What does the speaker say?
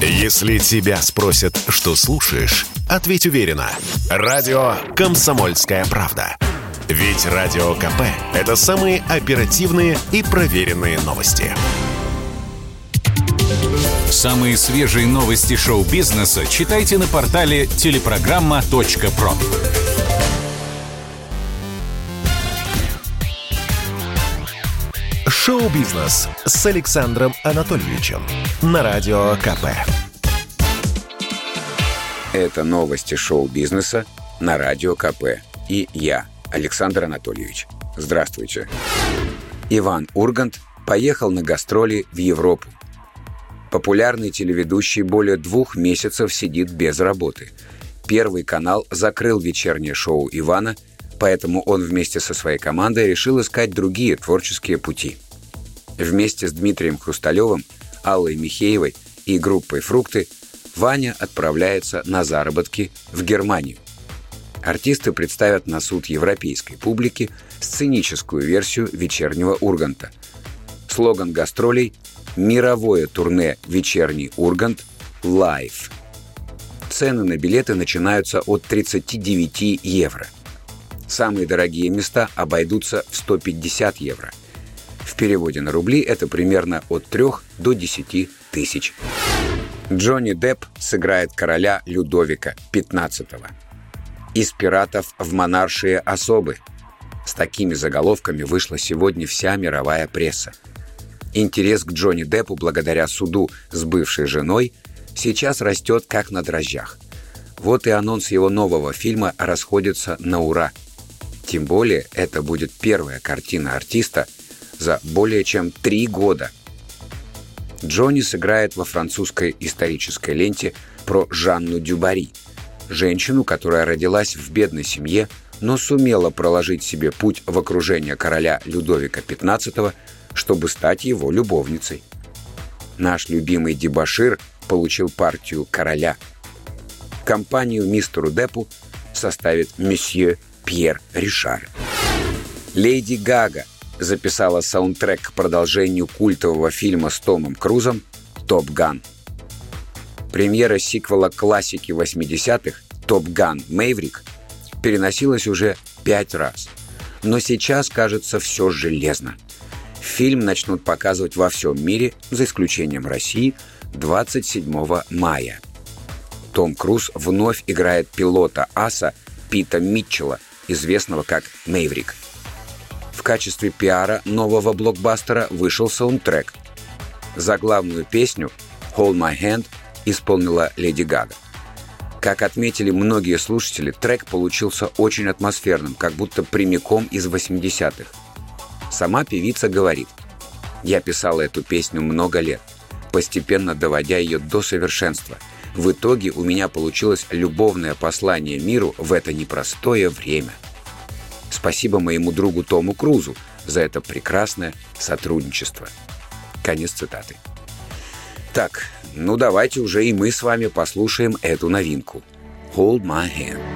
Если тебя спросят, что слушаешь, ответь уверенно. Радио «Комсомольская правда». Ведь Радио КП – это самые оперативные и проверенные новости. Самые свежие новости шоу-бизнеса читайте на портале телепрограмма.про. Шоу-бизнес с Александром Анатольевичем на Радио КП. Это новости шоу-бизнеса на Радио КП. И я, Александр Анатольевич. Здравствуйте. Иван Ургант поехал на гастроли в Европу. Популярный телеведущий более двух месяцев сидит без работы. Первый канал закрыл вечернее шоу Ивана, поэтому он вместе со своей командой решил искать другие творческие пути. Вместе с Дмитрием Хрусталевым, Аллой Михеевой и группой «Фрукты» Ваня отправляется на заработки в Германию. Артисты представят на суд европейской публики сценическую версию вечернего Урганта. Слоган гастролей «Мировое турне «Вечерний Ургант» Live». Цены на билеты начинаются от 39 евро. Самые дорогие места обойдутся в 150 евро. В переводе на рубли это примерно от 3 до 10 тысяч. Джонни Депп сыграет короля Людовика XV. Из пиратов в монаршие особы. С такими заголовками вышла сегодня вся мировая пресса. Интерес к Джонни Деппу благодаря суду с бывшей женой сейчас растет как на дрожжах. Вот и анонс его нового фильма расходится на ура. Тем более это будет первая картина артиста за более чем три года. Джонни сыграет во французской исторической ленте про Жанну Дюбари, женщину, которая родилась в бедной семье, но сумела проложить себе путь в окружение короля Людовика XV, чтобы стать его любовницей. Наш любимый дебашир получил партию короля. Компанию мистеру Депу составит месье Пьер Ришар. Леди Гага записала саундтрек к продолжению культового фильма с Томом Крузом «Top Gun». Премьера сиквела классики 80-х «Top Gun Maverick» переносилась уже пять раз. Но сейчас, кажется, все железно. Фильм начнут показывать во всем мире, за исключением России, 27 мая. Том Круз вновь играет пилота аса Пита Митчелла, известного как Мейврик. В качестве пиара нового блокбастера вышел саундтрек. За главную песню «Hold My Hand» исполнила Леди Гага. Как отметили многие слушатели, трек получился очень атмосферным, как будто прямиком из 80-х. Сама певица говорит, «Я писала эту песню много лет, постепенно доводя ее до совершенства. В итоге у меня получилось любовное послание миру в это непростое время». Спасибо моему другу Тому Крузу за это прекрасное сотрудничество. Конец цитаты. Так, ну давайте уже и мы с вами послушаем эту новинку. Hold my hand.